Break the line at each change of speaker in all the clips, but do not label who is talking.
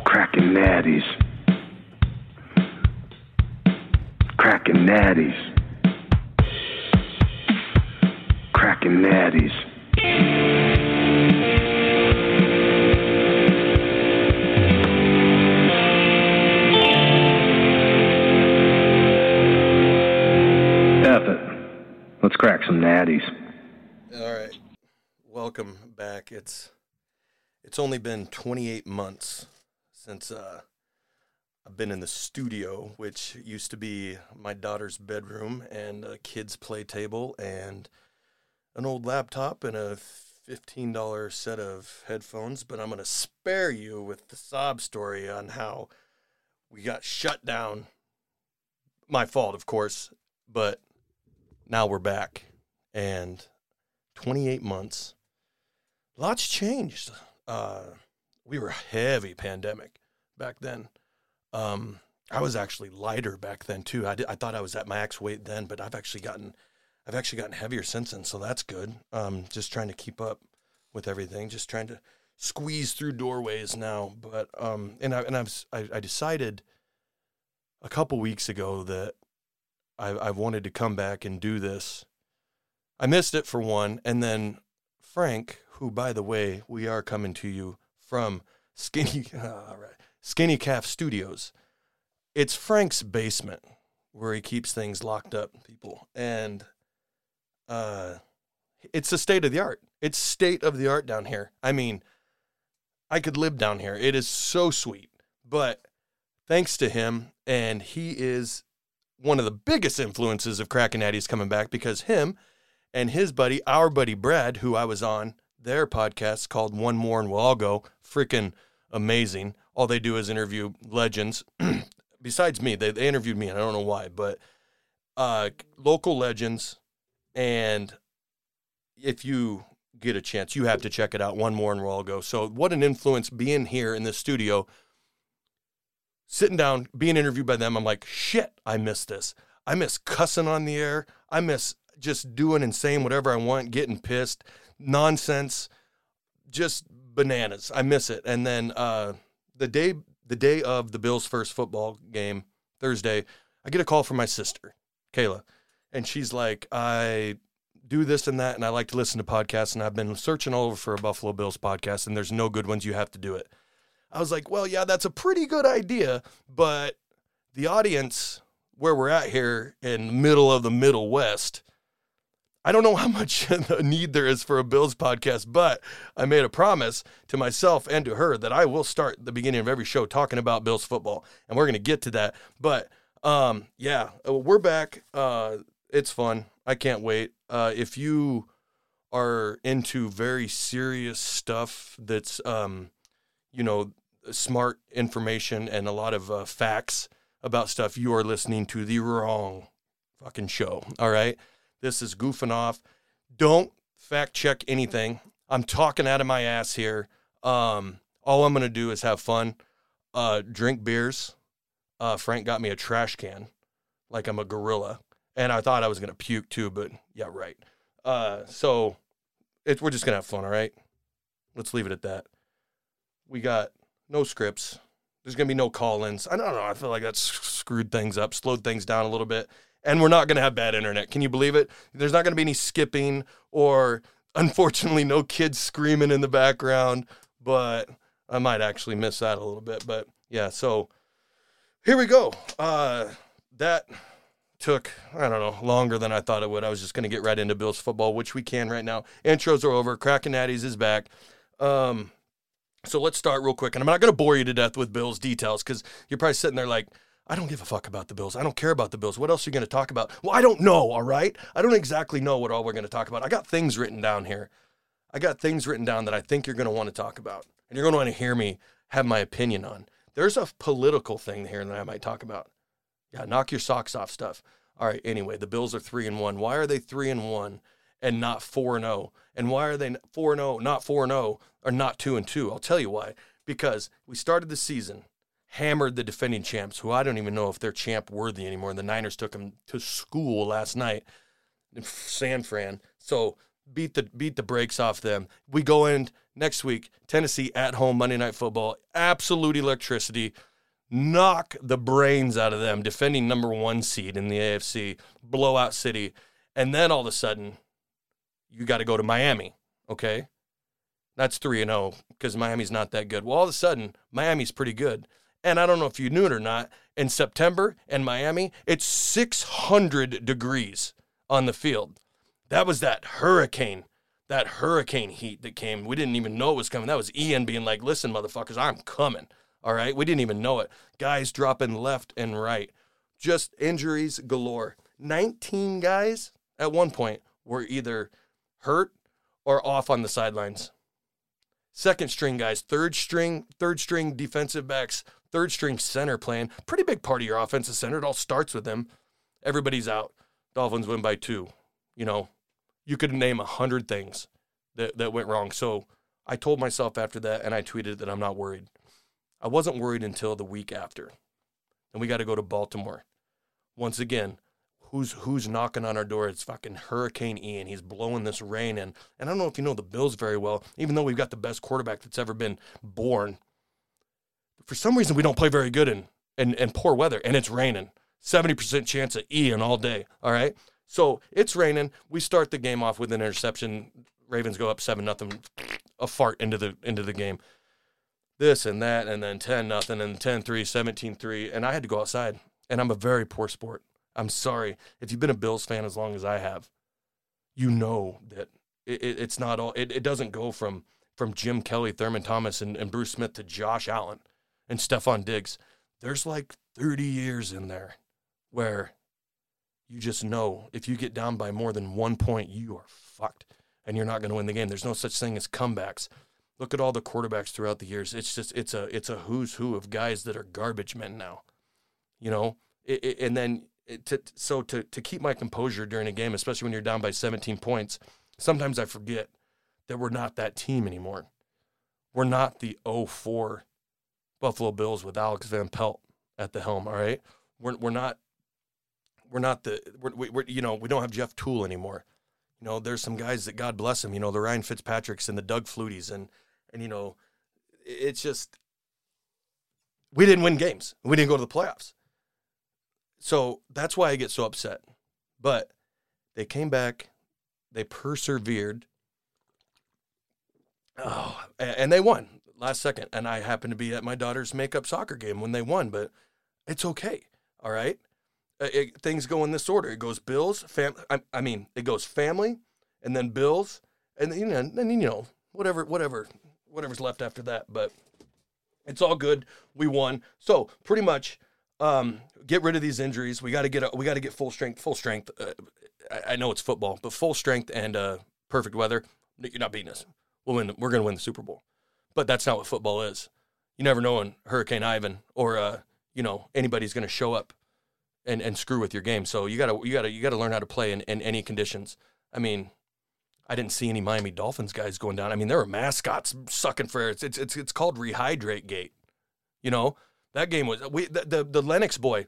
Cracking natties. Cracking natties. Cracking natties. Let's crack some natties.
All right. Welcome back. It's it's only been 28 months since uh, I've been in the studio, which used to be my daughter's bedroom and a kid's play table and an old laptop and a $15 set of headphones. But I'm going to spare you with the sob story on how we got shut down. My fault, of course, but now we're back. And 28 months. Lots changed. Uh, we were heavy pandemic back then. Um, I was actually lighter back then too. I, did, I thought I was at my max weight then, but I've actually gotten, I've actually gotten heavier since then. So that's good. Um, just trying to keep up with everything. Just trying to squeeze through doorways now. But um, and I and I've I, I decided a couple weeks ago that I I wanted to come back and do this I missed it for one, and then Frank, who by the way, we are coming to you from Skinny right, Skinny Calf Studios. It's Frank's basement where he keeps things locked up, people, and uh, it's the state of the art. It's state of the art down here. I mean, I could live down here. It is so sweet, but thanks to him, and he is one of the biggest influences of Kraken Natties coming back because him and his buddy, our buddy Brad, who I was on their podcast called One More and We'll All Go, freaking amazing. All they do is interview legends. Besides me, they, they interviewed me, and I don't know why, but uh, local legends. And if you get a chance, you have to check it out. One More and We'll All Go. So, what an influence being here in the studio, sitting down, being interviewed by them. I'm like, shit, I miss this. I miss cussing on the air. I miss just doing and saying whatever I want, getting pissed, nonsense, just bananas. I miss it. And then uh, the day the day of the Bills' first football game, Thursday, I get a call from my sister, Kayla, and she's like, I do this and that, and I like to listen to podcasts, and I've been searching all over for a Buffalo Bills podcast, and there's no good ones. You have to do it. I was like, well, yeah, that's a pretty good idea, but the audience where we're at here in the middle of the Middle West I don't know how much need there is for a Bills podcast, but I made a promise to myself and to her that I will start the beginning of every show talking about Bills football, and we're going to get to that. But um, yeah, uh, we're back. Uh, it's fun. I can't wait. Uh, if you are into very serious stuff that's, um, you know, smart information and a lot of uh, facts about stuff, you are listening to the wrong fucking show. All right. This is goofing off. Don't fact check anything. I'm talking out of my ass here. Um, all I'm going to do is have fun, uh, drink beers. Uh, Frank got me a trash can like I'm a gorilla. And I thought I was going to puke too, but yeah, right. Uh, so it, we're just going to have fun, all right? Let's leave it at that. We got no scripts. There's going to be no call ins. I don't know. I feel like that's screwed things up, slowed things down a little bit and we're not going to have bad internet. Can you believe it? There's not going to be any skipping or unfortunately no kids screaming in the background, but I might actually miss that a little bit. But yeah, so here we go. Uh, that took, I don't know, longer than I thought it would. I was just going to get right into Bills football, which we can right now. Intros are over. Kraken Natties is back. Um, so let's start real quick. And I'm not going to bore you to death with Bills details because you're probably sitting there like, I don't give a fuck about the Bills. I don't care about the Bills. What else are you going to talk about? Well, I don't know, all right? I don't exactly know what all we're going to talk about. I got things written down here. I got things written down that I think you're going to want to talk about. And you're going to want to hear me have my opinion on. There's a political thing here that I might talk about. Yeah, knock your socks off stuff. All right, anyway, the Bills are 3 and 1. Why are they 3 and 1 and not 4 and 0? And why are they 4 and 0, not 4 and 0 or not 2 and 2? I'll tell you why. Because we started the season hammered the defending champs, who I don't even know if they're champ worthy anymore. And the Niners took them to school last night in San Fran. So beat the beat the brakes off them. We go in next week, Tennessee at home Monday Night Football, absolute electricity. Knock the brains out of them, defending number one seed in the AFC, blowout city, and then all of a sudden, you got to go to Miami. Okay, that's three and oh, zero because Miami's not that good. Well, all of a sudden, Miami's pretty good, and I don't know if you knew it or not. In September in Miami, it's 600 degrees on the field. That was that hurricane, that hurricane heat that came. We didn't even know it was coming. That was Ian being like, listen, motherfuckers, I'm coming. All right. We didn't even know it. Guys dropping left and right. Just injuries galore. 19 guys at one point were either hurt or off on the sidelines. Second string guys, third string, third string defensive backs, third string center playing. Pretty big part of your offensive center. It all starts with them. Everybody's out. Dolphins win by two. You know, you could name a hundred things that, that went wrong. So I told myself after that, and I tweeted that I'm not worried. I wasn't worried until the week after. And we got to go to Baltimore. Once again, who's who's knocking on our door? It's fucking Hurricane Ian. He's blowing this rain in. And I don't know if you know the Bills very well, even though we've got the best quarterback that's ever been born. For some reason, we don't play very good in, in, poor weather, and it's raining. 70% chance of Ian all day. All right. So it's raining. We start the game off with an interception. Ravens go up seven nothing, a fart into the into the game. This and that, and then ten nothing, and 10-3, 17-3. and I had to go outside. And I'm a very poor sport. I'm sorry if you've been a Bills fan as long as I have. You know that it, it, it's not all. It, it doesn't go from from Jim Kelly, Thurman Thomas, and, and Bruce Smith to Josh Allen and Stefon Diggs. There's like 30 years in there where you just know if you get down by more than one point, you are fucked and you're not going to win the game. There's no such thing as comebacks. Look at all the quarterbacks throughout the years. It's just it's a it's a who's who of guys that are garbage men now. You know, it, it, and then it, to, so to to keep my composure during a game, especially when you're down by 17 points, sometimes I forget that we're not that team anymore. We're not the 04 Buffalo Bills with Alex Van Pelt at the helm. All right, we're we're not we're not the we're, we're you know we don't have Jeff Tuel anymore. You know, there's some guys that God bless them. You know, the Ryan Fitzpatricks and the Doug Fluties and and you know, it's just we didn't win games. We didn't go to the playoffs. So that's why I get so upset. But they came back, they persevered. Oh, and they won last second. And I happened to be at my daughter's makeup soccer game when they won, but it's okay. All right. Uh, it, things go in this order. It goes Bills, fam. I, I, mean, it goes family, and then Bills, and then, you know, you know whatever, whatever, whatever's left after that. But it's all good. We won. So pretty much, um, get rid of these injuries. We got to get a, we got to get full strength. Full strength. Uh, I, I, know it's football, but full strength and uh, perfect weather. You're not beating us. We'll win. We're going to win the Super Bowl. But that's not what football is. You never know when Hurricane Ivan or uh, you know anybody's going to show up and, and screw with your game. So you gotta you gotta you gotta learn how to play in, in any conditions. I mean, I didn't see any Miami Dolphins guys going down. I mean, there were mascots sucking for air. It's it's it's, it's called rehydrate gate. You know that game was we the, the the Lenox boy,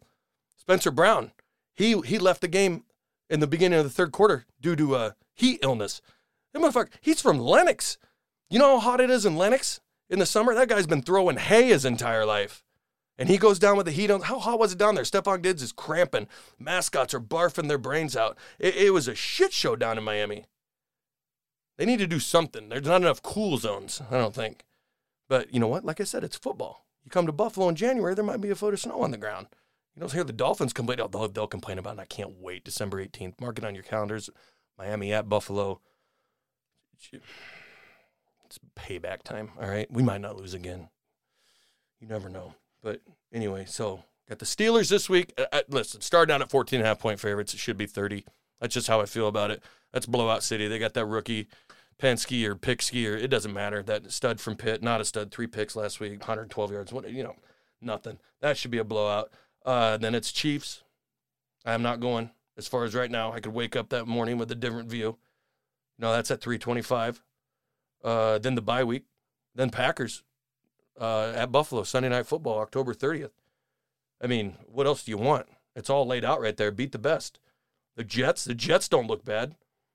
Spencer Brown. He he left the game in the beginning of the third quarter due to a heat illness. That motherfucker, he's from Lenox. You know how hot it is in Lenox in the summer? That guy's been throwing hay his entire life. And he goes down with the heat on. How hot was it down there? Stefon Diggs is cramping. Mascots are barfing their brains out. It, it, was a shit show down in Miami. They need to do something. There's not enough cool zones, I don't think. But you know what? Like I said, it's football. You come to Buffalo in January, there might be a foot of snow on the ground. You don't hear the Dolphins complain. Oh, they'll, they'll complain about it. I can't wait. December 18th. Mark it on your calendars. Miami at Buffalo. It's payback time. All right. We might not lose again. You never know. But anyway, so got the Steelers this week. Uh, uh, listen, starting out at 14 and a half point favorites. It should be 30. That's just how I feel about it. That's blowout city. They got that rookie Penske or Pickski or it doesn't matter. That stud from Pitt, not a stud, three picks last week, 112 yards. What you know, nothing. That should be a blowout. Uh, then it's Chiefs. I'm not going as far as right now. I could wake up that morning with a different view. No, that's at 325. Uh, then the bye week. Then Packers uh, at Buffalo, Sunday Night Football, October 30th. I mean, what else do you want? It's all laid out right there. Beat the best. The Jets, the Jets don't look bad.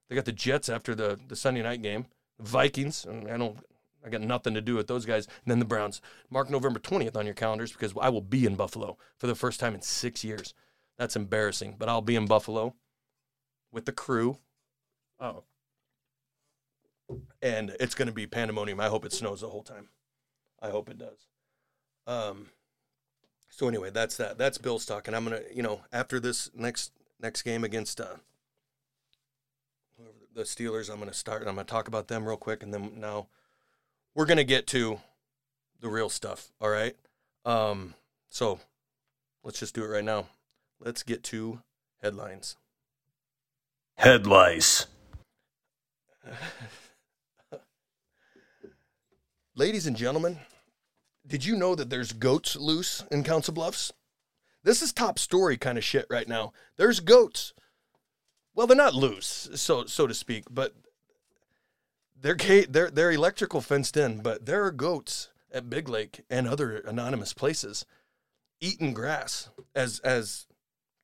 They got the Jets after the the Sunday night game. Vikings. I don't. I got nothing to do with those guys. And then the Browns. Mark November 20th on your calendars because I will be in Buffalo for the first time in six years. That's embarrassing, but I'll be in Buffalo with the crew. Oh. And it's going to be pandemonium. I hope it snows the whole time. I hope it does. Um. So anyway, that's that. That's Bill's talk, and I'm gonna, you know, after this next next game against uh, the Steelers, I'm gonna start. And I'm gonna talk about them real quick, and then now we're gonna get to the real stuff. All right. Um. So let's just do it right now. Let's get to headlines.
Headlights.
Ladies and gentlemen, did you know that there's goats loose in Council Bluffs? This is top story kind of shit right now. There's goats. Well, they're not loose, so so to speak, but they're they're they're electrical fenced in, but there are goats at Big Lake and other anonymous places eating grass as as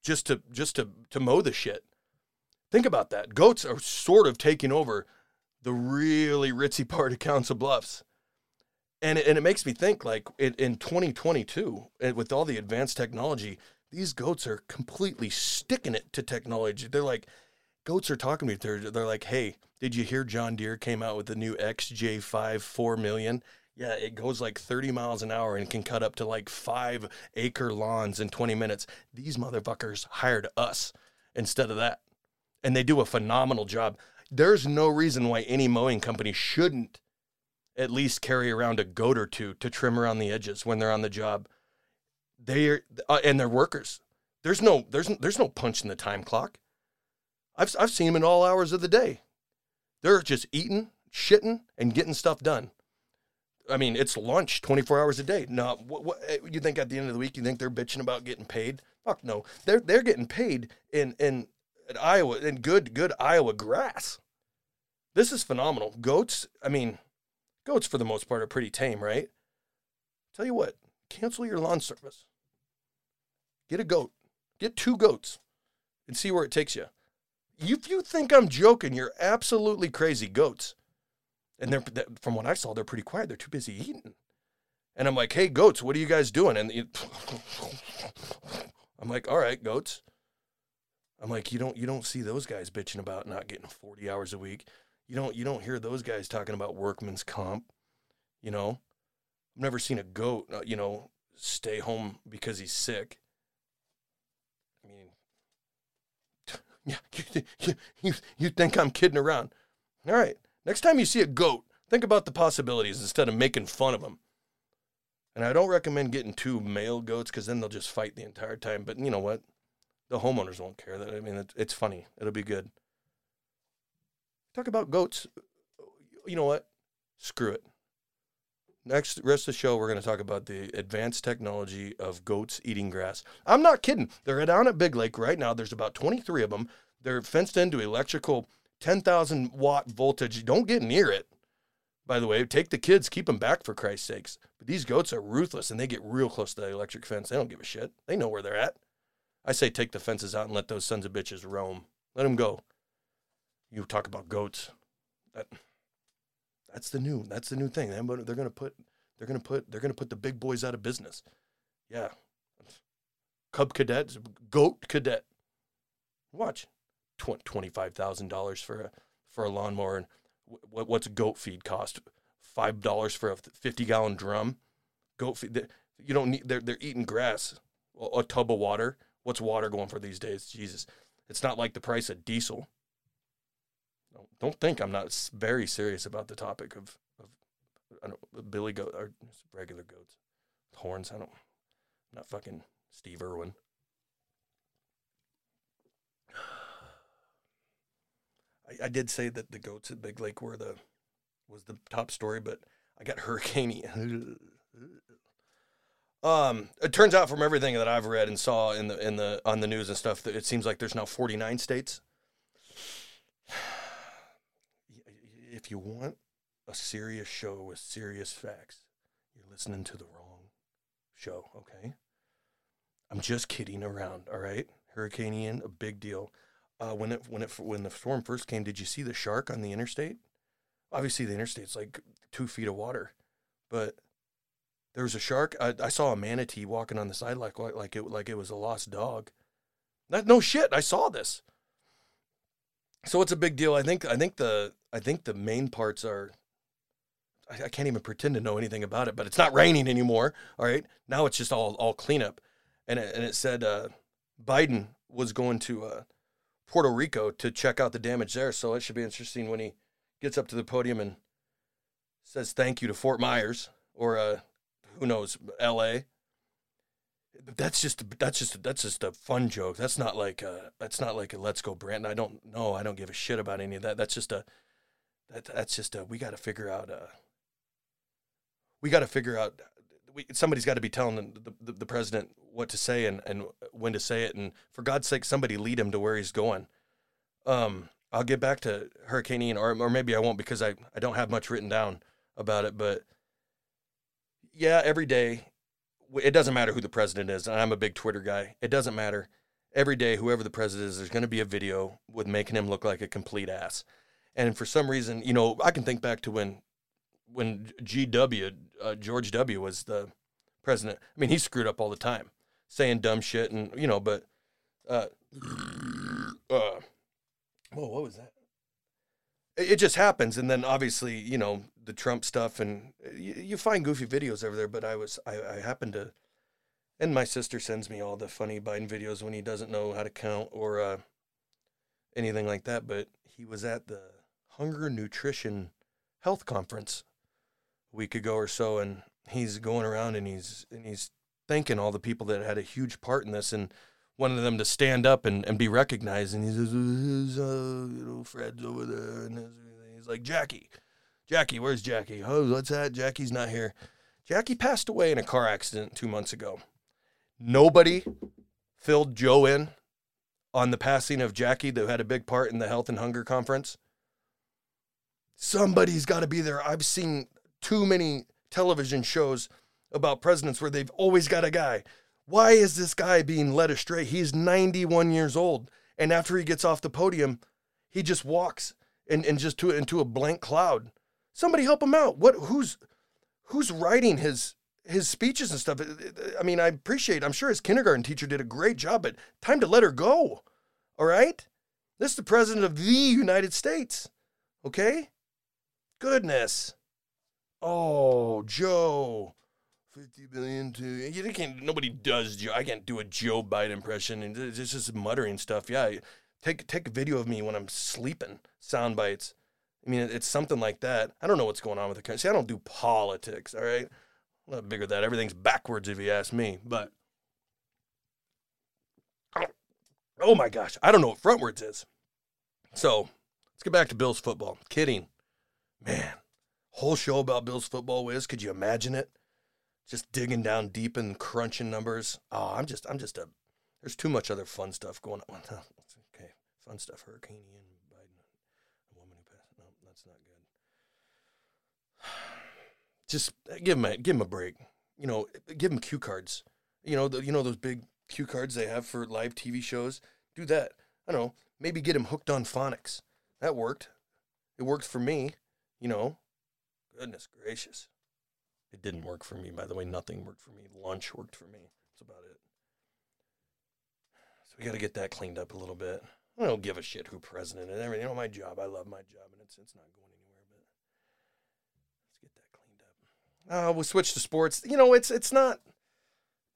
just to just to to mow the shit. Think about that. Goats are sort of taking over the really ritzy part of Council Bluffs. And it, and it makes me think like in, in 2022, and with all the advanced technology, these goats are completely sticking it to technology. They're like, goats are talking to me. They're, they're like, hey, did you hear John Deere came out with the new XJ5 4 million? Yeah, it goes like 30 miles an hour and can cut up to like five acre lawns in 20 minutes. These motherfuckers hired us instead of that. And they do a phenomenal job. There's no reason why any mowing company shouldn't at least carry around a goat or two to trim around the edges when they're on the job. They are, uh, and they're workers. There's no there's there's no punch in the time clock. I've I've seen them in all hours of the day. They're just eating, shitting, and getting stuff done. I mean, it's lunch 24 hours a day. No, what, what eh, you think at the end of the week you think they're bitching about getting paid? Fuck no. They're they're getting paid in in, in Iowa in good good Iowa grass. This is phenomenal. Goats, I mean, Goats, for the most part, are pretty tame, right? Tell you what, cancel your lawn service. Get a goat. Get two goats and see where it takes you. If you think I'm joking, you're absolutely crazy. Goats. And they're, from what I saw, they're pretty quiet. They're too busy eating. And I'm like, hey, goats, what are you guys doing? And I'm like, all right, goats. I'm like, you don't you don't see those guys bitching about not getting 40 hours a week. You don't you don't hear those guys talking about workman's comp. You know, I've never seen a goat, uh, you know, stay home because he's sick. I mean, yeah, you, you, you think I'm kidding around? All right, next time you see a goat, think about the possibilities instead of making fun of them. And I don't recommend getting two male goats because then they'll just fight the entire time. But you know what? The homeowners won't care. That I mean, it's funny. It'll be good. Talk about goats. You know what? Screw it. Next rest of the show, we're going to talk about the advanced technology of goats eating grass. I'm not kidding. They're down at Big Lake right now. There's about 23 of them. They're fenced into electrical 10,000 watt voltage. Don't get near it. By the way, take the kids, keep them back for Christ's sakes. But these goats are ruthless and they get real close to the electric fence. They don't give a shit. They know where they're at. I say take the fences out and let those sons of bitches roam. Let them go you talk about goats. That that's the new that's the new thing. They're gonna put they're gonna put they're gonna put the big boys out of business. Yeah, Cub cadets, goat cadet. Watch, twenty five thousand dollars for a for a lawnmower, and what what's goat feed cost? Five dollars for a fifty gallon drum. Goat feed. You don't need. They're they're eating grass. A tub of water. What's water going for these days? Jesus, it's not like the price of diesel don't think I'm not very serious about the topic of of I don't, billy goat or regular goats, horns. I don't, not fucking Steve Irwin. I, I did say that the goats at Big Lake were the was the top story, but I got hurricane. um, it turns out from everything that I've read and saw in the in the on the news and stuff that it seems like there's now 49 states if you want a serious show with serious facts, you're listening to the wrong show, okay? I'm just kidding around, all right? Hurricane Ian, a big deal. uh, when it when it when the storm first came, did you see the shark on the interstate? Obviously, the interstate's like two feet of water, but there was a shark. I, I saw a manatee walking on the side like like it like it was a lost dog. That, no shit, I saw this. So it's a big deal. I think I think the I think the main parts are I, I can't even pretend to know anything about it, but it's not raining anymore. All right. Now it's just all all cleanup. And it, and it said uh, Biden was going to uh, Puerto Rico to check out the damage there. So it should be interesting when he gets up to the podium and says thank you to Fort Myers or uh, who knows, L.A. That's just that's just that's just a fun joke. That's not like a, that's not like a let's go Brandon. I don't know. I don't give a shit about any of that. That's just a that that's just a we got to figure out. Uh, we got to figure out. We, somebody's got to be telling the, the, the president what to say and, and when to say it. And for God's sake, somebody lead him to where he's going. Um, I'll get back to Hurricane Ian, or, or maybe I won't because I, I don't have much written down about it. But yeah, every day, it doesn't matter who the president is. I'm a big Twitter guy. It doesn't matter. Every day, whoever the president is, there's going to be a video with making him look like a complete ass. And for some reason, you know, I can think back to when when GW uh, George W was the president. I mean, he screwed up all the time, saying dumb shit, and you know, but uh, uh, whoa, what was that? It, just happens, and then obviously, you know, the Trump stuff, and you, you find goofy videos over there. But I was, I, I happened to, and my sister sends me all the funny Biden videos when he doesn't know how to count or uh, anything like that. But he was at the Hunger Nutrition Health Conference a week ago or so, and he's going around and he's and he's thanking all the people that had a huge part in this and wanted them to stand up and, and be recognized. And he says, uh, you know, Fred's over there. And he's like, Jackie, Jackie, where's Jackie? Oh, what's that? Jackie's not here. Jackie passed away in a car accident two months ago. Nobody filled Joe in on the passing of Jackie that had a big part in the health and hunger conference. Somebody's got to be there. I've seen too many television shows about presidents where they've always got a guy. Why is this guy being led astray? He's 91 years old. And after he gets off the podium, he just walks and, and just to, into a blank cloud. Somebody help him out. What who's who's writing his his speeches and stuff? I mean, I appreciate. I'm sure his kindergarten teacher did a great job, but time to let her go. All right? This is the president of the United States. Okay? Goodness. Oh, Joe. 50 billion to you can't nobody does Joe I can't do a Joe Biden impression and it's just muttering stuff. Yeah. Take take a video of me when I'm sleeping, sound bites. I mean, it's something like that. I don't know what's going on with the country. See, I don't do politics, all right? Not bigger than that. Everything's backwards if you ask me. But oh my gosh, I don't know what frontwards is. So let's get back to Bills football. Kidding. Man, whole show about Bills football whiz. Could you imagine it? Just digging down deep and crunching numbers. Oh, I'm just, I'm just a. There's too much other fun stuff going on. okay, fun stuff. Hurricane Ian, Biden, a woman who passed. No, that's not good. Just uh, give him a give him a break. You know, give him cue cards. You know, the, you know those big cue cards they have for live TV shows. Do that. I don't know. Maybe get him hooked on phonics. That worked. It worked for me. You know, Goodness gracious. It didn't work for me, by the way. Nothing worked for me. Lunch worked for me. That's about it. So we got to get that cleaned up a little bit. I don't give a shit who president and everything. You know, my job. I love my job, and it's it's not going anywhere. But let's get that cleaned up. Uh, we'll switch to sports. You know, it's it's not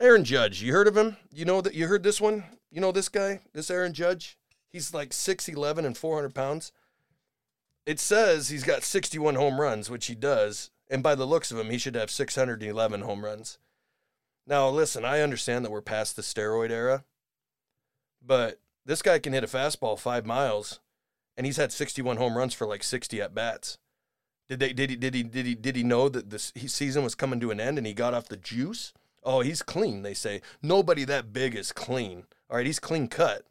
Aaron Judge. You heard of him? You know that you heard this one? You know this guy? This Aaron Judge? He's like six eleven and four hundred pounds it says he's got 61 home runs, which he does. And by the looks of him, he should have 611 home runs. Now, listen, I understand that we're past the steroid era, but this guy can hit a fastball five miles, and he's had 61 home runs for like 60 at bats. Did they? Did he? Did he? Did he? Did he know that this season was coming to an end, and he got off the juice? Oh, he's clean. They say nobody that big is clean. All right, he's clean cut.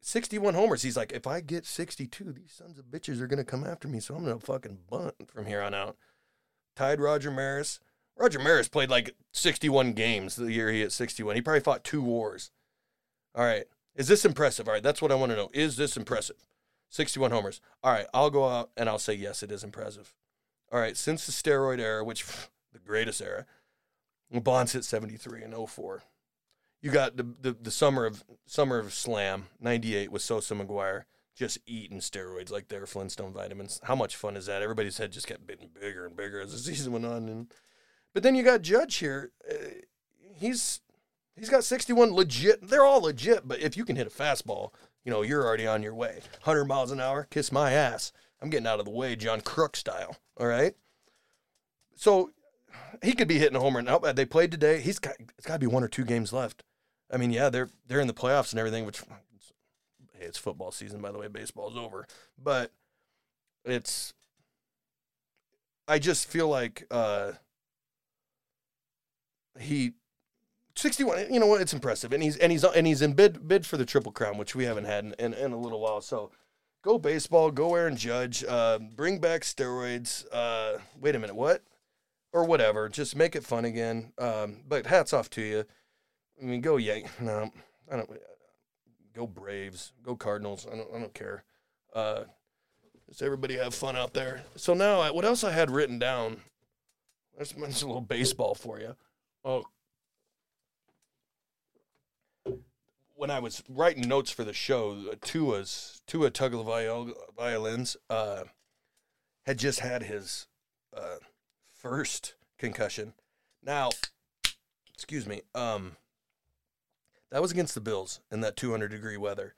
61 homers. He's like, if I get 62, these sons of bitches are going to come after me. So I'm going to fucking bunt from here on out. Tied Roger Maris. Roger Maris played like 61 games the year he hit 61. He probably fought two wars. All right. Is this impressive? All right, that's what I want to know. Is this impressive? 61 homers. All right, I'll go out and I'll say yes, it is impressive. All right, since the steroid era, which the greatest era, Bonds hit 73 in 04. You got the, the, the summer of summer of slam, 98 with Sosa McGwire just eating steroids like they're Flintstone vitamins. How much fun is that? Everybody's head just kept getting bigger and bigger as the season went on. And but then you got Judge here. Uh, he's he's got 61 legit. They're all legit. But if you can hit a fastball, you know you're already on your way. 100 miles an hour, kiss my ass. I'm getting out of the way, John Kruk style. All right. So he could be hitting a homer. Now they played today. He's got it's got to be one or two games left. I mean, yeah, they're they're in the playoffs and everything, which hey, it's football season, by the way, baseball's over. But it's I just feel like uh he 61 you know what it's impressive. And he's and he's and he's in bid bid for the triple crown which we haven't had in, in, in a little while. So go baseball go Aaron Judge uh, bring back steroids uh, wait a minute what? Or whatever just make it fun again. Um, but hats off to you I mean go yeah no I don't go Braves, go Cardinals. I don't, I don't care. Uh, just everybody have fun out there. So now, I, what else I had written down? There's, there's a little baseball for you. Oh, when I was writing notes for the show, uh, Tua's Tua Tagovailoa uh, had just had his uh, first concussion. Now, excuse me. Um, that was against the Bills in that 200 degree weather.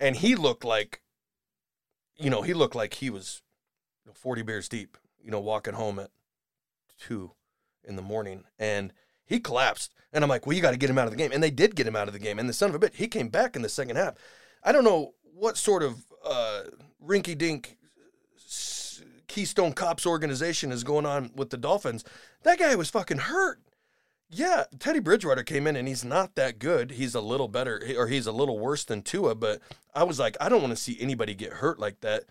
And he looked like, you know, he looked like he was 40 beers deep, you know, walking home at two in the morning. And he collapsed. And I'm like, well, you got to get him out of the game. And they did get him out of the game. And the son of a bitch, he came back in the second half. I don't know what sort of uh, rinky dink Keystone Cops organization is going on with the Dolphins. That guy was fucking hurt. Yeah, Teddy Bridgewater came in and he's not that good. He's a little better or he's a little worse than Tua, but I was like, I don't want to see anybody get hurt like that.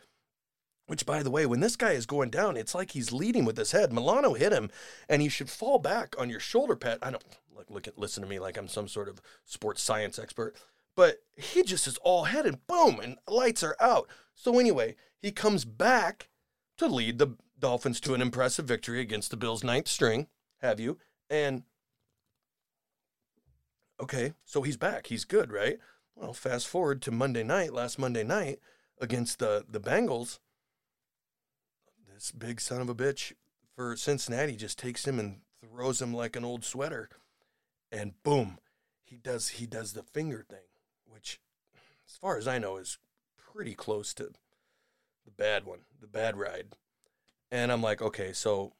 Which, by the way, when this guy is going down, it's like he's leading with his head. Milano hit him, and you should fall back on your shoulder pad. I don't look, look at, listen to me like I'm some sort of sports science expert, but he just is all head and boom, and lights are out. So anyway, he comes back to lead the Dolphins to an impressive victory against the Bills' ninth string. Have you? And Okay, so he's back. He's good, right? Well, fast forward to Monday night, last Monday night against the the Bengals. This big son of a bitch for Cincinnati just takes him and throws him like an old sweater, and boom, he does he does the finger thing, which, as far as I know, is pretty close to the bad one, the bad ride. And I'm like, okay, so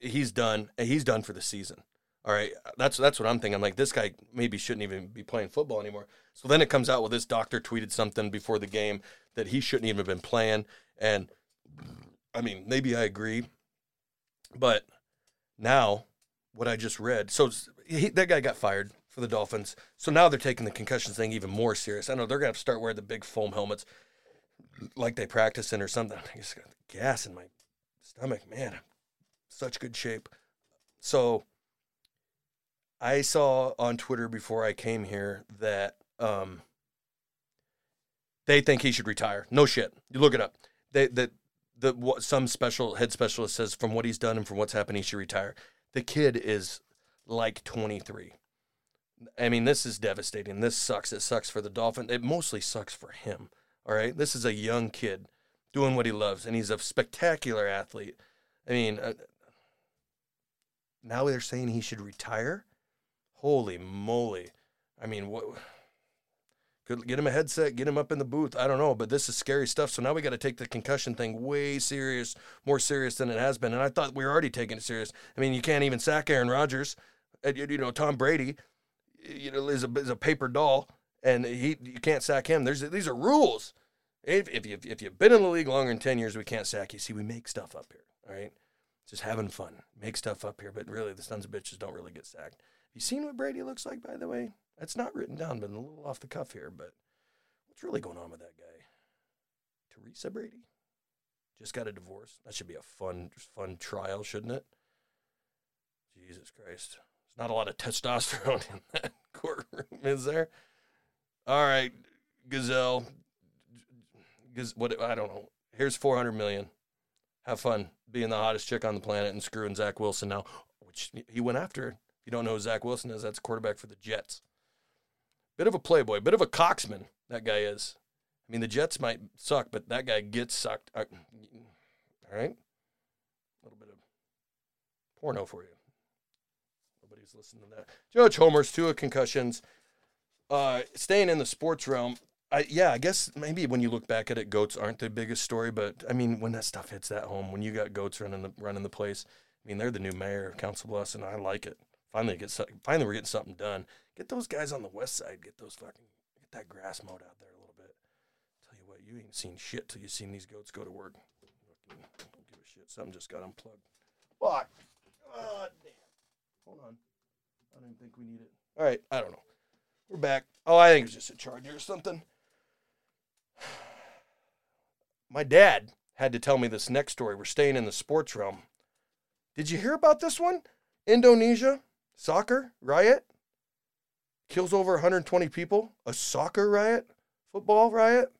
he's done. He's done for the season all right, that's that's what I'm thinking. I'm like, this guy maybe shouldn't even be playing football anymore. So then it comes out, well, this doctor tweeted something before the game that he shouldn't even have been playing. And I mean, maybe I agree, but now what I just read, so he, that guy got fired for the Dolphins. So now they're taking the concussion thing even more serious. I know they're gonna have to start wearing the big foam helmets like they practice in or something. I just got gas in my stomach, man. Such good shape. So I saw on Twitter before I came here that um, they think he should retire. No shit. You look it up. That the what some special head specialist says from what he's done and from what's happened, he should retire. The kid is like 23. I mean, this is devastating. This sucks. It sucks for the Dolphin. It mostly sucks for him. All right. This is a young kid doing what he loves, and he's a spectacular athlete. I mean, uh, now they're saying he should retire. Holy moly. I mean, what could get him a headset, get him up in the booth. I don't know, but this is scary stuff. So now we got to take the concussion thing way serious, more serious than it has been. And I thought we were already taking it serious. I mean, you can't even sack Aaron Rodgers. You know, Tom Brady, you know, is a, is a paper doll, and he you can't sack him. There's these are rules. If if you if you've been in the league longer than ten years, we can't sack you. See, we make stuff up here. All right, just having fun, make stuff up here. But really, the sons of bitches don't really get sacked you seen what Brady looks like, by the way? That's not written down, but a little off the cuff here. But what's really going on with that guy? Teresa Brady just got a divorce. That should be a fun, fun trial, shouldn't it? Jesus Christ, there's not a lot of testosterone in that courtroom, is there? All right, Gazelle. Gaz- what I don't know. Here's 400 million. Have fun being the hottest chick on the planet and screwing Zach Wilson now, which he went after. You don't know who Zach Wilson is, that's quarterback for the Jets. Bit of a playboy, bit of a coxman. That guy is. I mean, the Jets might suck, but that guy gets sucked. All right, a little bit of porno for you. Nobody's listening to that. Judge Homer's two concussions. Uh, staying in the sports realm, I, yeah, I guess maybe when you look back at it, goats aren't the biggest story, but I mean, when that stuff hits that home, when you got goats running the running the place, I mean, they're the new mayor of Council Bluffs, and I like it. Finally, get so- finally we're getting something done. Get those guys on the west side. Get those fucking get that grass mowed out there a little bit. Tell you what, you ain't seen shit till you seen these goats go to work. Fucking Don't give a shit. Something just got unplugged. Fuck. God damn. Hold on. I don't even think we need it. All right, I don't know. We're back. Oh, I think it's just a charger or something. My dad had to tell me this next story. We're staying in the sports realm. Did you hear about this one? Indonesia, soccer riot, kills over 120 people. A soccer riot, football riot.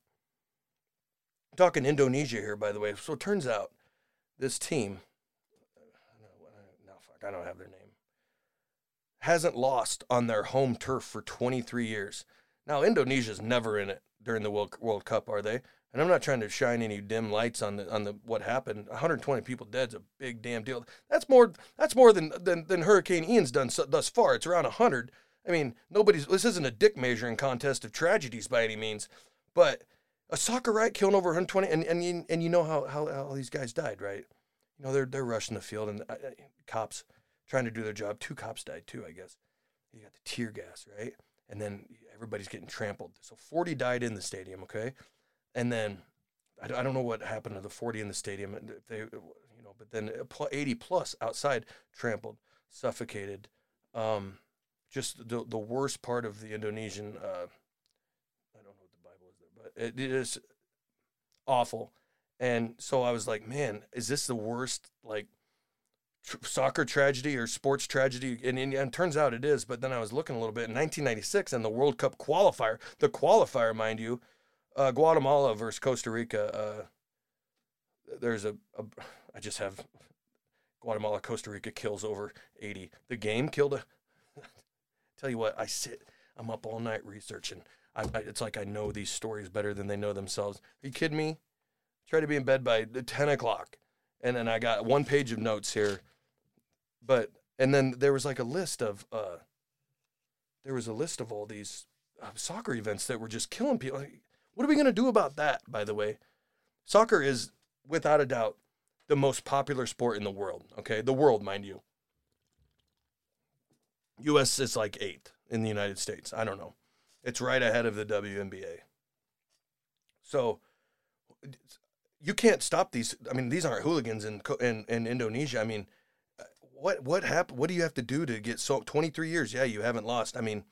I'm talking Indonesia here, by the way. So it turns out this team, no, fuck, I don't have their name, hasn't lost on their home turf for 23 years. Now, Indonesia's never in it during the World, World Cup, are they? And I'm not trying to shine any dim lights on the on the what happened. 120 people dead's a big damn deal. That's more that's more than than, than Hurricane Ian's done so, thus far. It's around 100. I mean, nobody's this isn't a dick measuring contest of tragedies by any means, but a soccer riot killing over 120 and and you, and you know how, how how these guys died, right? You know they're they're rushing the field and uh, uh, cops trying to do their job. Two cops died too, I guess. You got the tear gas, right? And then everybody's getting trampled. So 40 died in the stadium, okay? And then I don't know what happened to the 40 in the stadium. they, you know, but then 80 plus outside, trampled, suffocated. Um, just the the worst part of the Indonesian. Uh, I don't know what the Bible is there, but it, it is awful. And so I was like, man, is this the worst like tr- soccer tragedy or sports tragedy? And, and, and it turns out it is. But then I was looking a little bit in 1996 and the World Cup qualifier, the qualifier, mind you, uh, Guatemala versus Costa Rica. Uh, there's a, a, I just have Guatemala, Costa Rica kills over 80. The game killed a, tell you what, I sit, I'm up all night researching. I, I, it's like I know these stories better than they know themselves. Are you kidding me? Try to be in bed by 10 o'clock. And then I got one page of notes here. But, and then there was like a list of, uh, there was a list of all these uh, soccer events that were just killing people. Like, what are we going to do about that, by the way? Soccer is, without a doubt, the most popular sport in the world. Okay. The world, mind you. US is like eighth in the United States. I don't know. It's right ahead of the WNBA. So you can't stop these. I mean, these aren't hooligans in in, in Indonesia. I mean, uh, what what happened? What do you have to do to get so 23 years? Yeah, you haven't lost. I mean,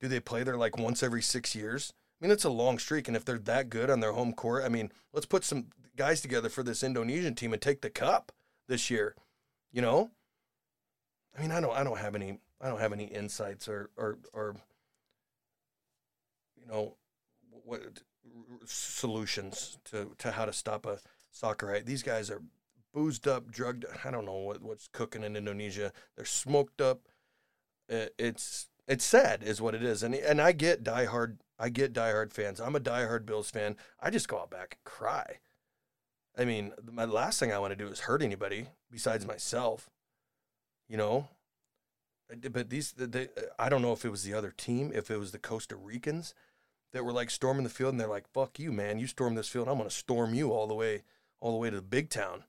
do they play there like once every six years? I mean, it's a long streak, and if they're that good on their home court, I mean, let's put some guys together for this Indonesian team and take the cup this year. You know, I mean, I don't, I don't have any, I don't have any insights or, or, or, you know, what solutions to to how to stop a soccer riot. These guys are boozed up, drugged. I don't know what what's cooking in Indonesia. They're smoked up. It, it's it's sad, is what it is. And and I get diehard, I get diehard fans. I'm a diehard Bills fan. I just go out back and cry. I mean, my last thing I want to do is hurt anybody besides myself. You know, but these, they, I don't know if it was the other team, if it was the Costa Ricans that were like storming the field, and they're like, "Fuck you, man! You storm this field, I'm gonna storm you all the way, all the way to the big town."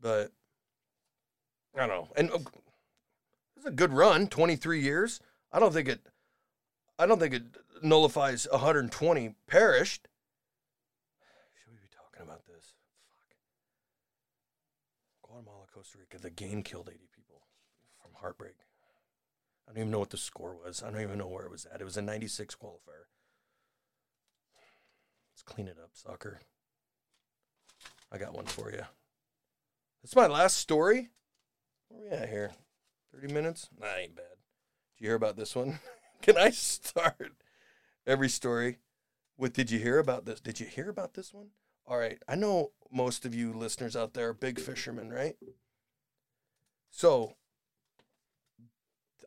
But I don't know, and uh, it's a good run, 23 years. I don't think it, I don't think it nullifies 120 perished. Should we be talking about this? Fuck. Guatemala, Costa Rica. The game killed 80 people from heartbreak. I don't even know what the score was. I don't even know where it was at. It was a 96 qualifier. Let's clean it up, soccer. I got one for you. That's my last story. Where are we at here? 30 minutes? Nah, ain't bad. Did you hear about this one? Can I start? Every story with did you hear about this? Did you hear about this one? All right. I know most of you listeners out there are big fishermen, right? So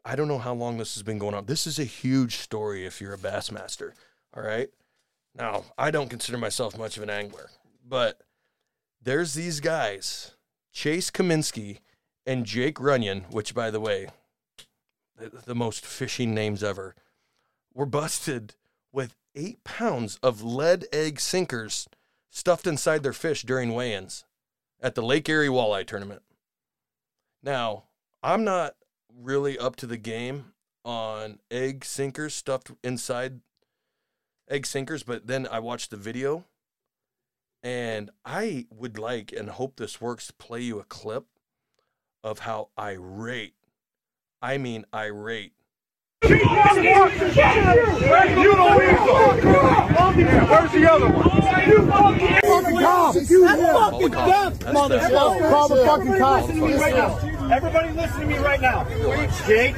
I don't know how long this has been going on. This is a huge story if you're a bassmaster. All right. Now, I don't consider myself much of an angler, but there's these guys, Chase Kaminsky and Jake Runyon, which, by the way, the, most fishing names ever, were busted eight pounds of lead egg sinkers stuffed inside their fish during weigh ins at the Lake Erie Walleye Tournament. Now, I'm not really up to the game on egg sinkers stuffed inside egg sinkers, but then I watched the video and I would like and hope this works to play you a clip of how irate, I mean irate,
You don't need. Where's the other one?
You fucking cops. That's fucking
cops.
motherfucker. Call the fucking cops.
Listen to me right now. Everybody listen to me right now. Jake,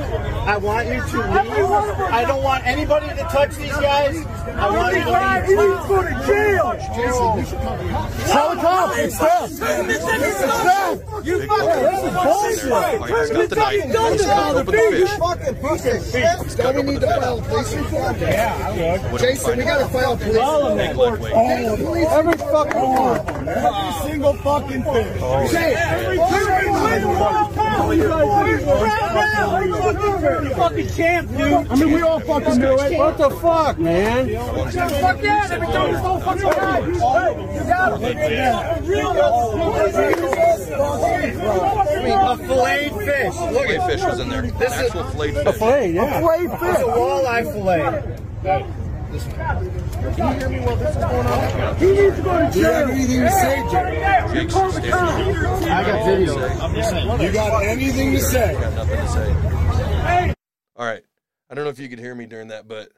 I want you to leave. I don't want anybody to touch these guys. I want you to leave. go to jail.
Tell the cops. It's theft. It's theft.
You
Big
fucking
bullshit.
bullshit.
All right, he's got the knife. He's cutting open the fish.
Fucking piece of shit.
Cut
we
open
need
the
to
fish.
file a police report? Yeah,
Would
Jason, we gotta file a police report.
Make lead weight.
Every fucking one. Every single fucking thing. Say it.
Every You fucking champ, dude.
I mean, we all fucking do it. What the fuck, man?
Fuck yeah, time you go fucking right. You got A filleted fish. Look
Fillet fish was in there. An actual filleted fish.
Hey, yeah. Play
It's a walleye fillet.
He needs to go to jail. You have anything to say, Jay?
Jake's standing there.
I got video. You got anything to say?
Got nothing to say. All right. I don't know if you could hear me during that, but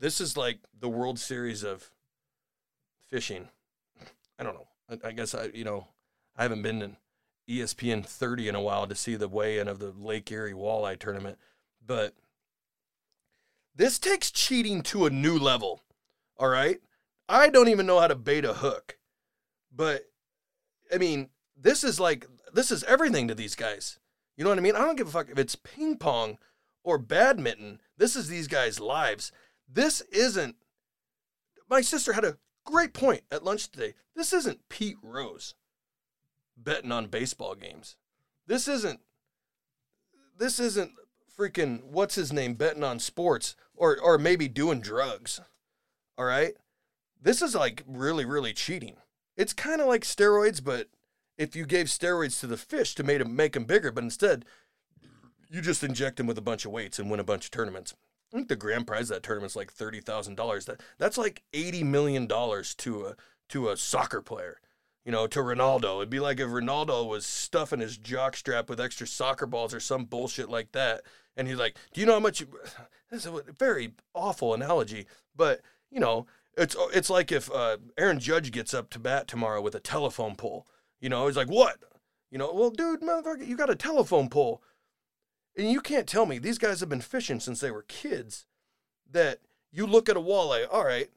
this is like the World Series of fishing. I don't know. I, I guess I, you know, I haven't been in ESPN 30 in a while to see the weigh-in of the Lake Erie Walleye Tournament, but this takes cheating to a new level. All right. I don't even know how to bait a hook, but I mean, this is like this is everything to these guys. You know what I mean? I don't give a fuck if it's ping pong or badminton. This is these guys' lives. This isn't. My sister had a great point at lunch today. This isn't Pete Rose betting on baseball games. This isn't. This isn't freaking what's his name betting on sports or or maybe doing drugs. All right, this is like really really cheating. It's kind of like steroids, but if you gave steroids to the fish to make them make them bigger, but instead you just inject them with a bunch of weights and win a bunch of tournaments. I think the grand prize of that tournament's like thirty thousand dollars. That that's like eighty million dollars to a to a soccer player. You know, to Ronaldo. It'd be like if Ronaldo was stuffing his jockstrap with extra soccer balls or some bullshit like that. And he's like, Do you know how much you this is a very awful analogy, but you know, it's it's like if uh, Aaron Judge gets up to bat tomorrow with a telephone pole. You know, he's like, What? You know, well, dude, motherfucker, you got a telephone pole. And you can't tell me these guys have been fishing since they were kids. That you look at a walleye, all right,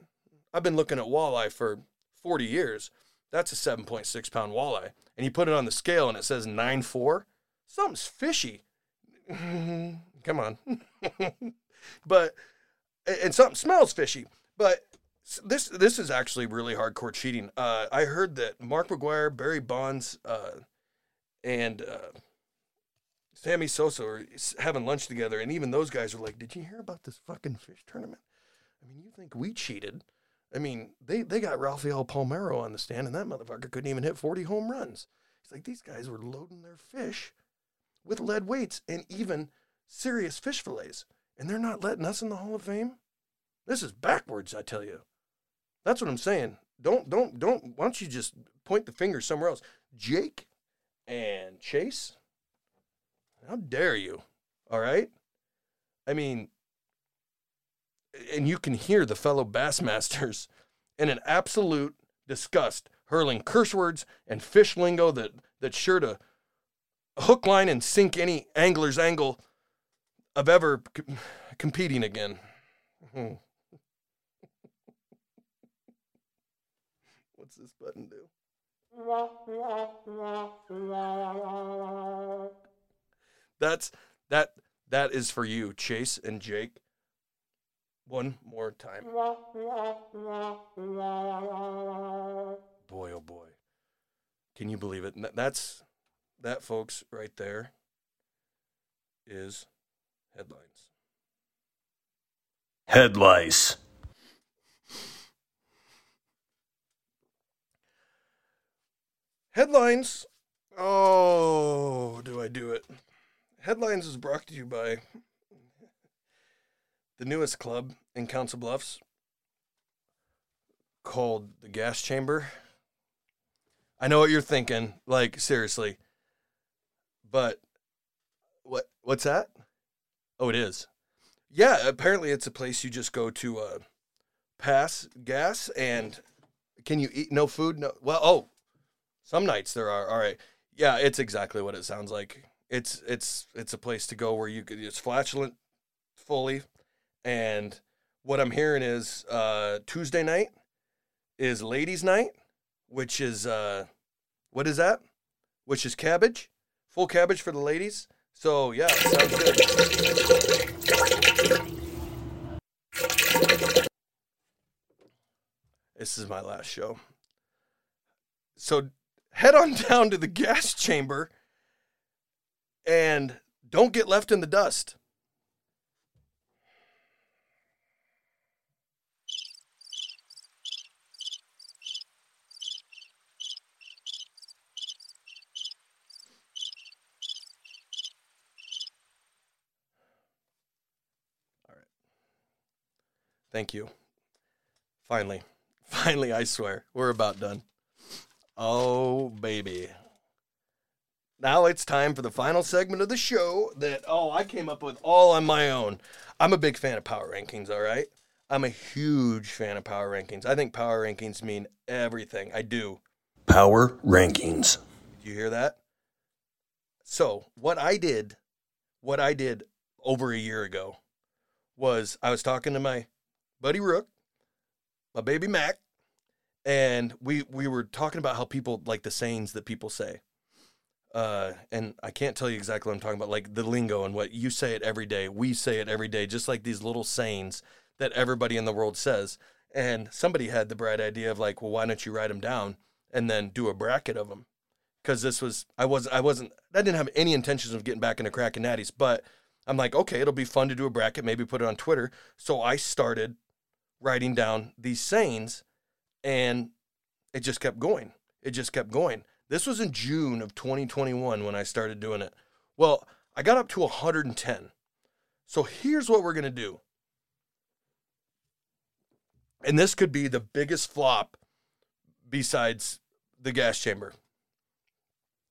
I've been looking at walleye for 40 years. That's a 7.6 pound walleye. And you put it on the scale and it says 9.4. Something's fishy. Come on. but, and something smells fishy. But this this is actually really hardcore cheating. Uh, I heard that Mark McGwire, Barry Bonds, uh, and uh, Sammy Sosa are having lunch together, and even those guys are like, "Did you hear about this fucking fish tournament? I mean, you think we cheated? I mean, they they got Rafael Palmeiro on the stand, and that motherfucker couldn't even hit forty home runs. He's like, these guys were loading their fish with lead weights and even serious fish fillets, and they're not letting us in the Hall of Fame. This is backwards, I tell you. That's what I'm saying. Don't don't don't. Why don't you just point the finger somewhere else? Jake and Chase. How dare you? All right. I mean, and you can hear the fellow Bassmasters in an absolute disgust, hurling curse words and fish lingo that that's sure to hook, line, and sink any angler's angle of ever competing again. Hmm. What's this button do? That's that that is for you, Chase and Jake. One more time. Boy, oh boy. Can you believe it? That's that folks right there is headlines.
Headlights.
Headlines. Oh, do I do it? Headlines is brought to you by the newest club in Council Bluffs called the Gas Chamber. I know what you're thinking, like seriously. But what what's that? Oh, it is. Yeah, apparently it's a place you just go to uh pass gas and can you eat no food? No well, oh, some nights there are. All right. Yeah, it's exactly what it sounds like. It's it's it's a place to go where you could it's flatulent fully and what I'm hearing is uh Tuesday night is ladies night, which is uh what is that? Which is cabbage? Full cabbage for the ladies. So yeah, sounds good. This is my last show. So head on down to the gas chamber and don't get left in the dust. Thank you. Finally. Finally, I swear. We're about done. Oh, baby. Now it's time for the final segment of the show that, oh, I came up with all on my own. I'm a big fan of power rankings, all right? I'm a huge fan of power rankings. I think power rankings mean everything. I do.
Power rankings.
Do you hear that? So, what I did, what I did over a year ago was I was talking to my buddy Rook, my baby Mac, and we we were talking about how people like the sayings that people say. Uh, and I can't tell you exactly what I'm talking about, like the lingo and what you say it every day. We say it every day, just like these little sayings that everybody in the world says. And somebody had the bright idea of like, well, why don't you write them down and then do a bracket of them? Because this was, I was, I wasn't, I didn't have any intentions of getting back into cracking natties, but I'm like, okay, it'll be fun to do a bracket, maybe put it on Twitter. So I started writing down these sayings and it just kept going. It just kept going. This was in June of 2021 when I started doing it. Well, I got up to 110. So here's what we're going to do. And this could be the biggest flop besides the gas chamber.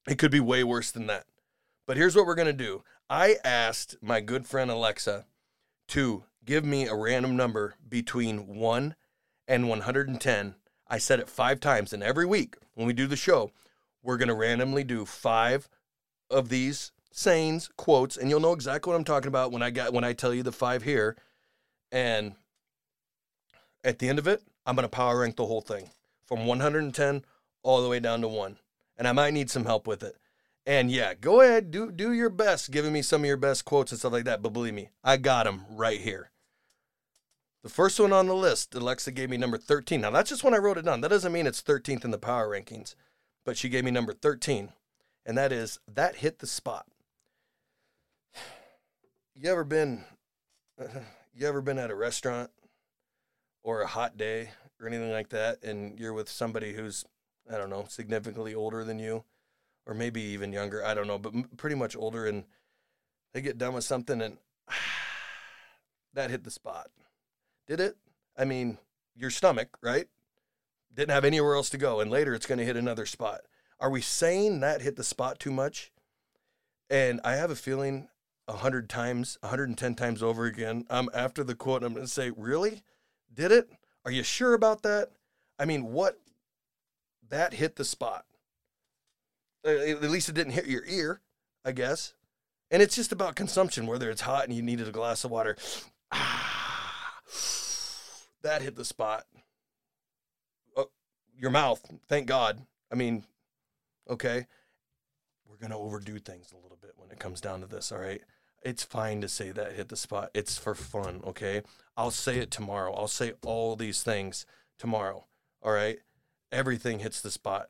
It could be way worse than that. But here's what we're going to do. I asked my good friend Alexa to give me a random number between 1 and 110. I said it five times, and every week when we do the show, we're going to randomly do five of these sayings, quotes, and you'll know exactly what I'm talking about when I got when I tell you the five here. And at the end of it, I'm going to power rank the whole thing from 110 all the way down to 1. And I might need some help with it. And yeah, go ahead, do do your best giving me some of your best quotes and stuff like that, but believe me, I got them right here. The first one on the list, Alexa gave me number 13. Now, that's just when I wrote it down. That doesn't mean it's 13th in the power rankings, but she gave me number 13. And that is, that hit the spot. You ever been, you ever been at a restaurant or a hot day or anything like that, and you're with somebody who's, I don't know, significantly older than you, or maybe even younger, I don't know, but m- pretty much older, and they get done with something and that hit the spot. Did it? I mean, your stomach, right? Didn't have anywhere else to go, and later it's going to hit another spot. Are we saying that hit the spot too much? And I have a feeling a hundred times, 110 times over again. Um, after the quote, I'm going to say, "Really? Did it? Are you sure about that? I mean, what? That hit the spot. At least it didn't hit your ear, I guess. And it's just about consumption, whether it's hot and you needed a glass of water. Ah, that hit the spot. Oh, your mouth. Thank God. I mean, okay. We're going to overdo things a little bit when it comes down to this, all right? It's fine to say that hit the spot. It's for fun, okay? I'll say it tomorrow. I'll say all these things tomorrow, all right? Everything hits the spot.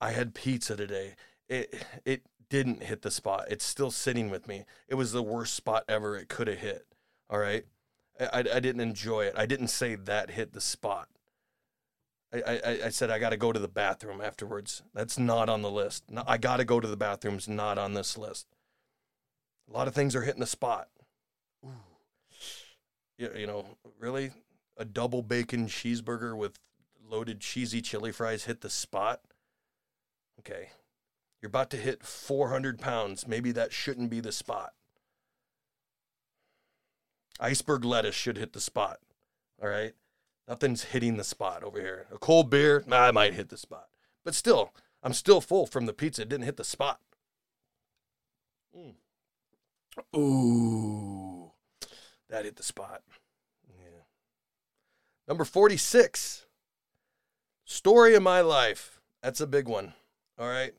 I had pizza today. It it didn't hit the spot. It's still sitting with me. It was the worst spot ever it could have hit. All right. I, I, didn't enjoy it. I didn't say that hit the spot. I, I, I said I got to go to the bathroom afterwards. That's not on the list. No, I got to go to the bathroom's not on this list. A lot of things are hitting the spot. Ooh. You, you know, really? A double bacon cheeseburger with loaded cheesy chili fries hit the spot? Okay. You're about to hit 400 pounds. Maybe that shouldn't be the spot. Iceberg lettuce should hit the spot. All right. Nothing's hitting the spot over here. A cold beer, nah, I might hit the spot. But still, I'm still full from the pizza. It didn't hit the spot. Mm. Ooh, that hit the spot. Yeah. Number 46. Story of my life. That's a big one. All right.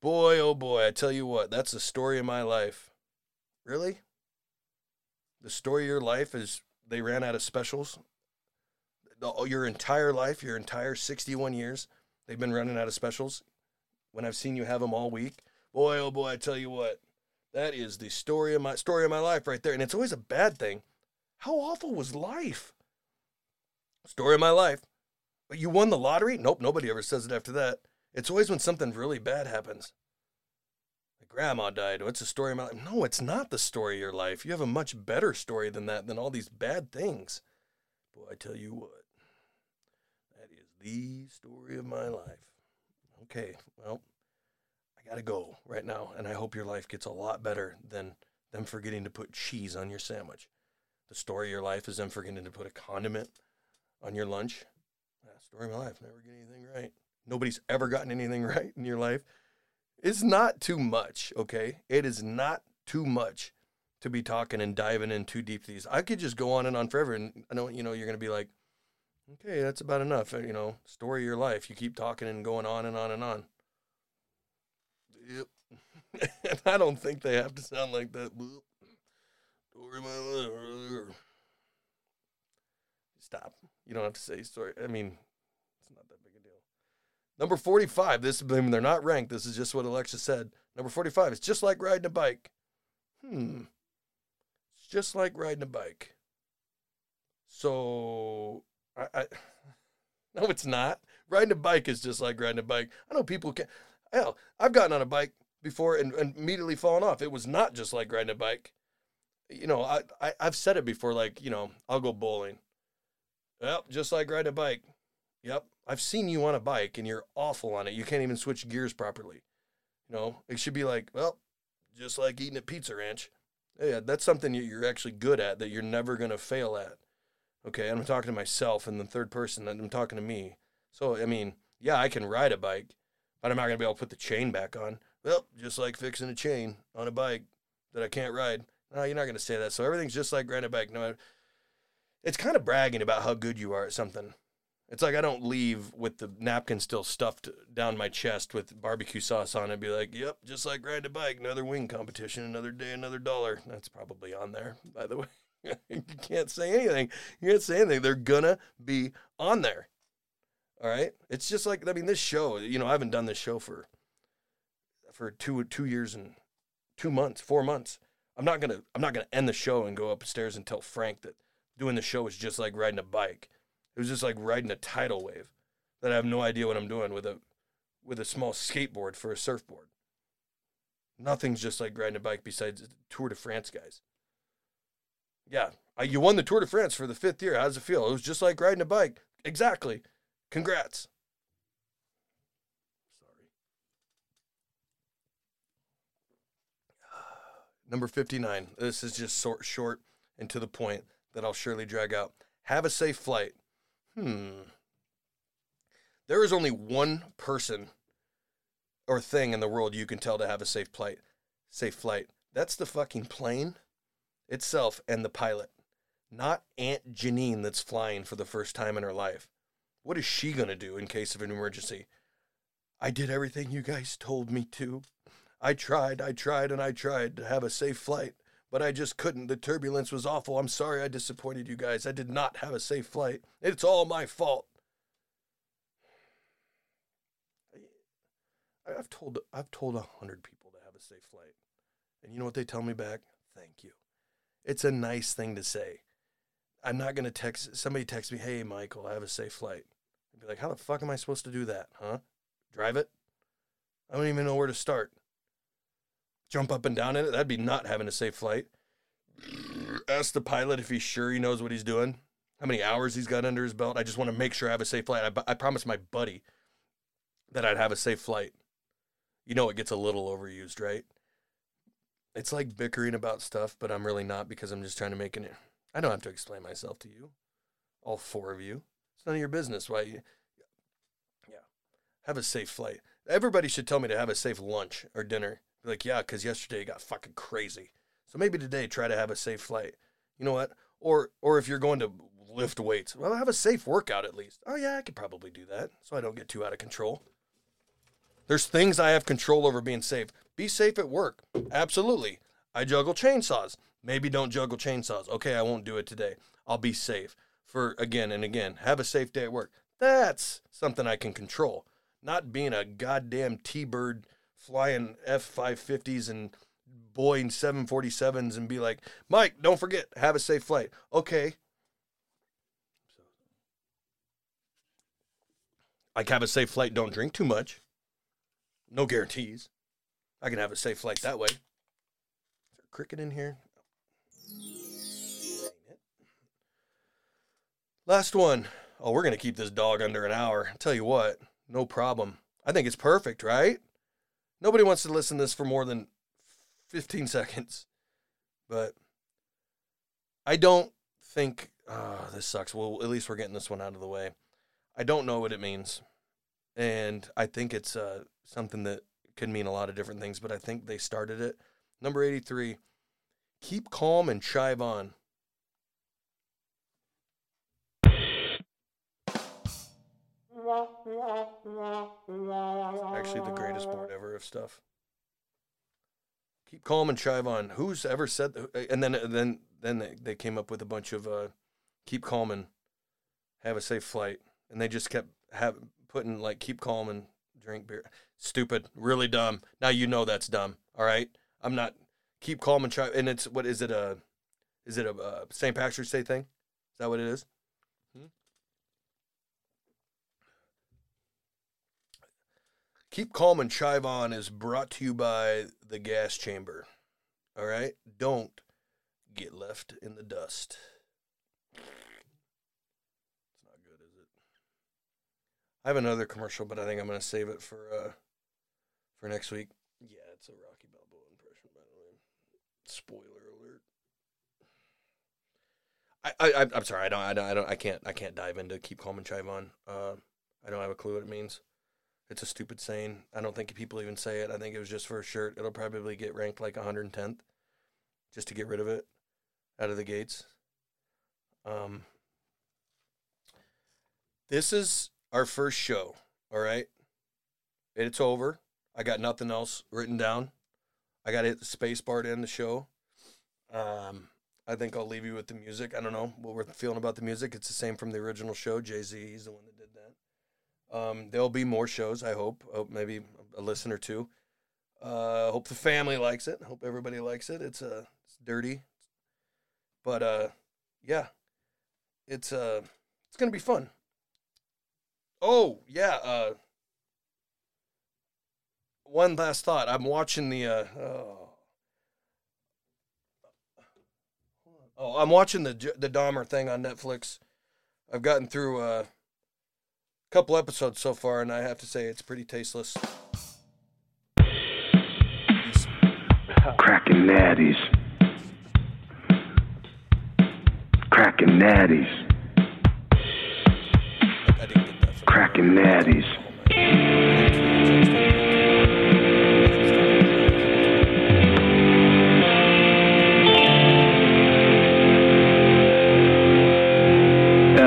Boy, oh boy, I tell you what, that's the story of my life. Really? The story of your life is they ran out of specials? The- oh, Your entire life, your entire 61 years, they've been running out of specials? When I've seen you have them all week? Boy, oh boy, I tell you what, that is the story of my story of my life right there. And it's always a bad thing. How awful was life? Story of my life. But you won the lottery? Nope, nobody ever says it after that. It's always when something really bad happens. Grandma died. What's the story of my life? No, it's not the story of your life. You have a much better story than that, than all these bad things. Boy, I tell you what, that is the story of my life. Okay, well, I gotta go right now, and I hope your life gets a lot better than them forgetting to put cheese on your sandwich. The story of your life is them forgetting to put a condiment on your lunch. Ah, story of my life, never get anything right nobody's ever gotten anything right in your life. It's not too much, okay? It is not too much to be talking and diving in too deep these. I could just go on and on forever, and I know you know you're gonna be like, okay, that's about enough. Uh, you know, story of your life. You keep talking and going on and on and on. Yep. and I don't think they have to sound like that. Stop. You don't have to say story. I mean, it's not that big a deal. Number 45, this they're not ranked. This is just what Alexa said. Number 45, it's just like riding a bike. Hmm. It's just like riding a bike. So, I, I no, it's not. Riding a bike is just like riding a bike. I know people can. Hell, I've gotten on a bike before and, and immediately fallen off. It was not just like riding a bike. You know, I, I I've said it before. Like, you know, I'll go bowling. Yep, just like riding a bike. Yep, I've seen you on a bike and you're awful on it. You can't even switch gears properly. You know, it should be like, well, just like eating a Pizza Ranch. Yeah, that's something you- you're actually good at that you're never going to fail at. Okay, I'm talking to myself in the third person, and I'm talking to me. So, I mean, yeah, I can ride a bike, but I'm not going to be able to put the chain back on. Well, just like fixing a chain on a bike that I can't ride. No, you're not going to say that. So everything's just like riding a bike. No, it's kind of bragging about how good you are at something. It's like I don't leave with the napkin still stuffed down my chest with barbecue sauce on it. Be like, yep, just like riding a bike, another wing competition, another day, another dollar. That's probably on there, by the way. you can't say anything. You can't say anything. They're gonna be on there. All right. It's just like I mean, this show. You know, I haven't done this show for for two two years and two months, four months. I'm not gonna I'm not gonna end the show and go upstairs and tell Frank that doing the show is just like riding a bike. It was just like riding a tidal wave that I have no idea what I'm doing with a with a small skateboard for a surfboard. Nothing's just like riding a bike besides Tour de France guys. Yeah, you won the Tour de France for the fifth year. How does it feel? It was just like riding a bike. Exactly. Congrats. Sorry. Number 59. This is just short, short and to the point that I'll surely drag out. Have a safe flight. Hmm. There is only one person or thing in the world you can tell to have a safe flight. Safe flight. That's the fucking plane itself and the pilot. Not Aunt Janine that's flying for the first time in her life. What is she going to do in case of an emergency? I did everything you guys told me to. I tried, I tried, and I tried to have a safe flight, but I just couldn't. The turbulence was awful. I'm sorry I disappointed you guys. I did not have a safe flight. It's all my fault. I've told I've told a hundred people to have a safe flight, and you know what they tell me back? Thank you. It's a nice thing to say. I'm not gonna text somebody text me, "Hey, Michael, I have a safe flight." I'd be like, "How the fuck am I supposed to do that? Huh? Drive it? I don't even know where to start. Jump up and down in it? That'd be not having a safe flight." Ask the pilot if he's sure he knows what he's doing, how many hours he's got under his belt. I just want to make sure I have a safe flight. I, I promised my buddy that I'd have a safe flight. You know, it gets a little overused, right? It's like bickering about stuff, but I'm really not because I'm just trying to make it. I don't have to explain myself to you, all four of you. It's none of your business. Why you? Yeah, have a safe flight. Everybody should tell me to have a safe lunch or dinner. Like, yeah, because yesterday it got fucking crazy. So maybe today try to have a safe flight. You know what? Or or if you're going to lift weights, well, have a safe workout at least. Oh yeah, I could probably do that, so I don't get too out of control. There's things I have control over being safe. Be safe at work. Absolutely. I juggle chainsaws. Maybe don't juggle chainsaws. Okay, I won't do it today. I'll be safe for again and again. Have a safe day at work. That's something I can control. Not being a goddamn T bird flying F 550s and Boeing 747s and be like, Mike, don't forget, have a safe flight. Okay. I can have a safe flight, don't drink too much. No guarantees. I can have a safe flight that way. Is there a cricket in here? Last one. Oh, we're going to keep this dog under an hour. tell you what, no problem. I think it's perfect, right? Nobody wants to listen to this for more than 15 seconds. But I don't think, oh, this sucks. Well, at least we're getting this one out of the way. I don't know what it means. And I think it's uh, something that can mean a lot of different things, but I think they started it. Number 83, keep calm and chive on. Actually, the greatest board ever of stuff. Keep calm and chive on. Who's ever said? And then, then, then they, they came up with a bunch of uh, keep calm and have a safe flight, and they just kept have putting like keep calm and drink beer. Stupid, really dumb. Now you know that's dumb. All right, I'm not keep calm and chive. And it's what is it a is it a uh, St. Patrick's Day thing? Is that what it is? Keep Calm and Chive On is brought to you by the gas chamber. All right? Don't get left in the dust. It's not good, is it? I have another commercial, but I think I'm going to save it for uh for next week. Yeah, it's a Rocky Balboa impression, by the way. Spoiler alert. I, I I'm sorry. I don't. I don't. I don't. I can't. I can't dive into keep calm and chive on. Uh, I don't have a clue what it means. It's a stupid saying. I don't think people even say it. I think it was just for a shirt. It'll probably get ranked like 110th, just to get rid of it out of the gates. Um, this is our first show. All right, it's over. I got nothing else written down. I got to hit the space bar to end the show. Um, I think I'll leave you with the music. I don't know what we're feeling about the music. It's the same from the original show. Jay Z, he's the one that did. Um, there'll be more shows. I hope. hope maybe a listen or two. Uh, hope the family likes it. Hope everybody likes it. It's uh, it's dirty, but uh, yeah, it's uh, it's gonna be fun. Oh yeah. Uh, one last thought. I'm watching the. Uh, oh. Oh, I'm watching the the Dahmer thing on Netflix. I've gotten through a couple episodes so far, and I have to say it's pretty tasteless.
Cracking natties. Cracking natties. Cracking natties.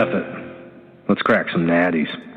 It. Let's crack some natties.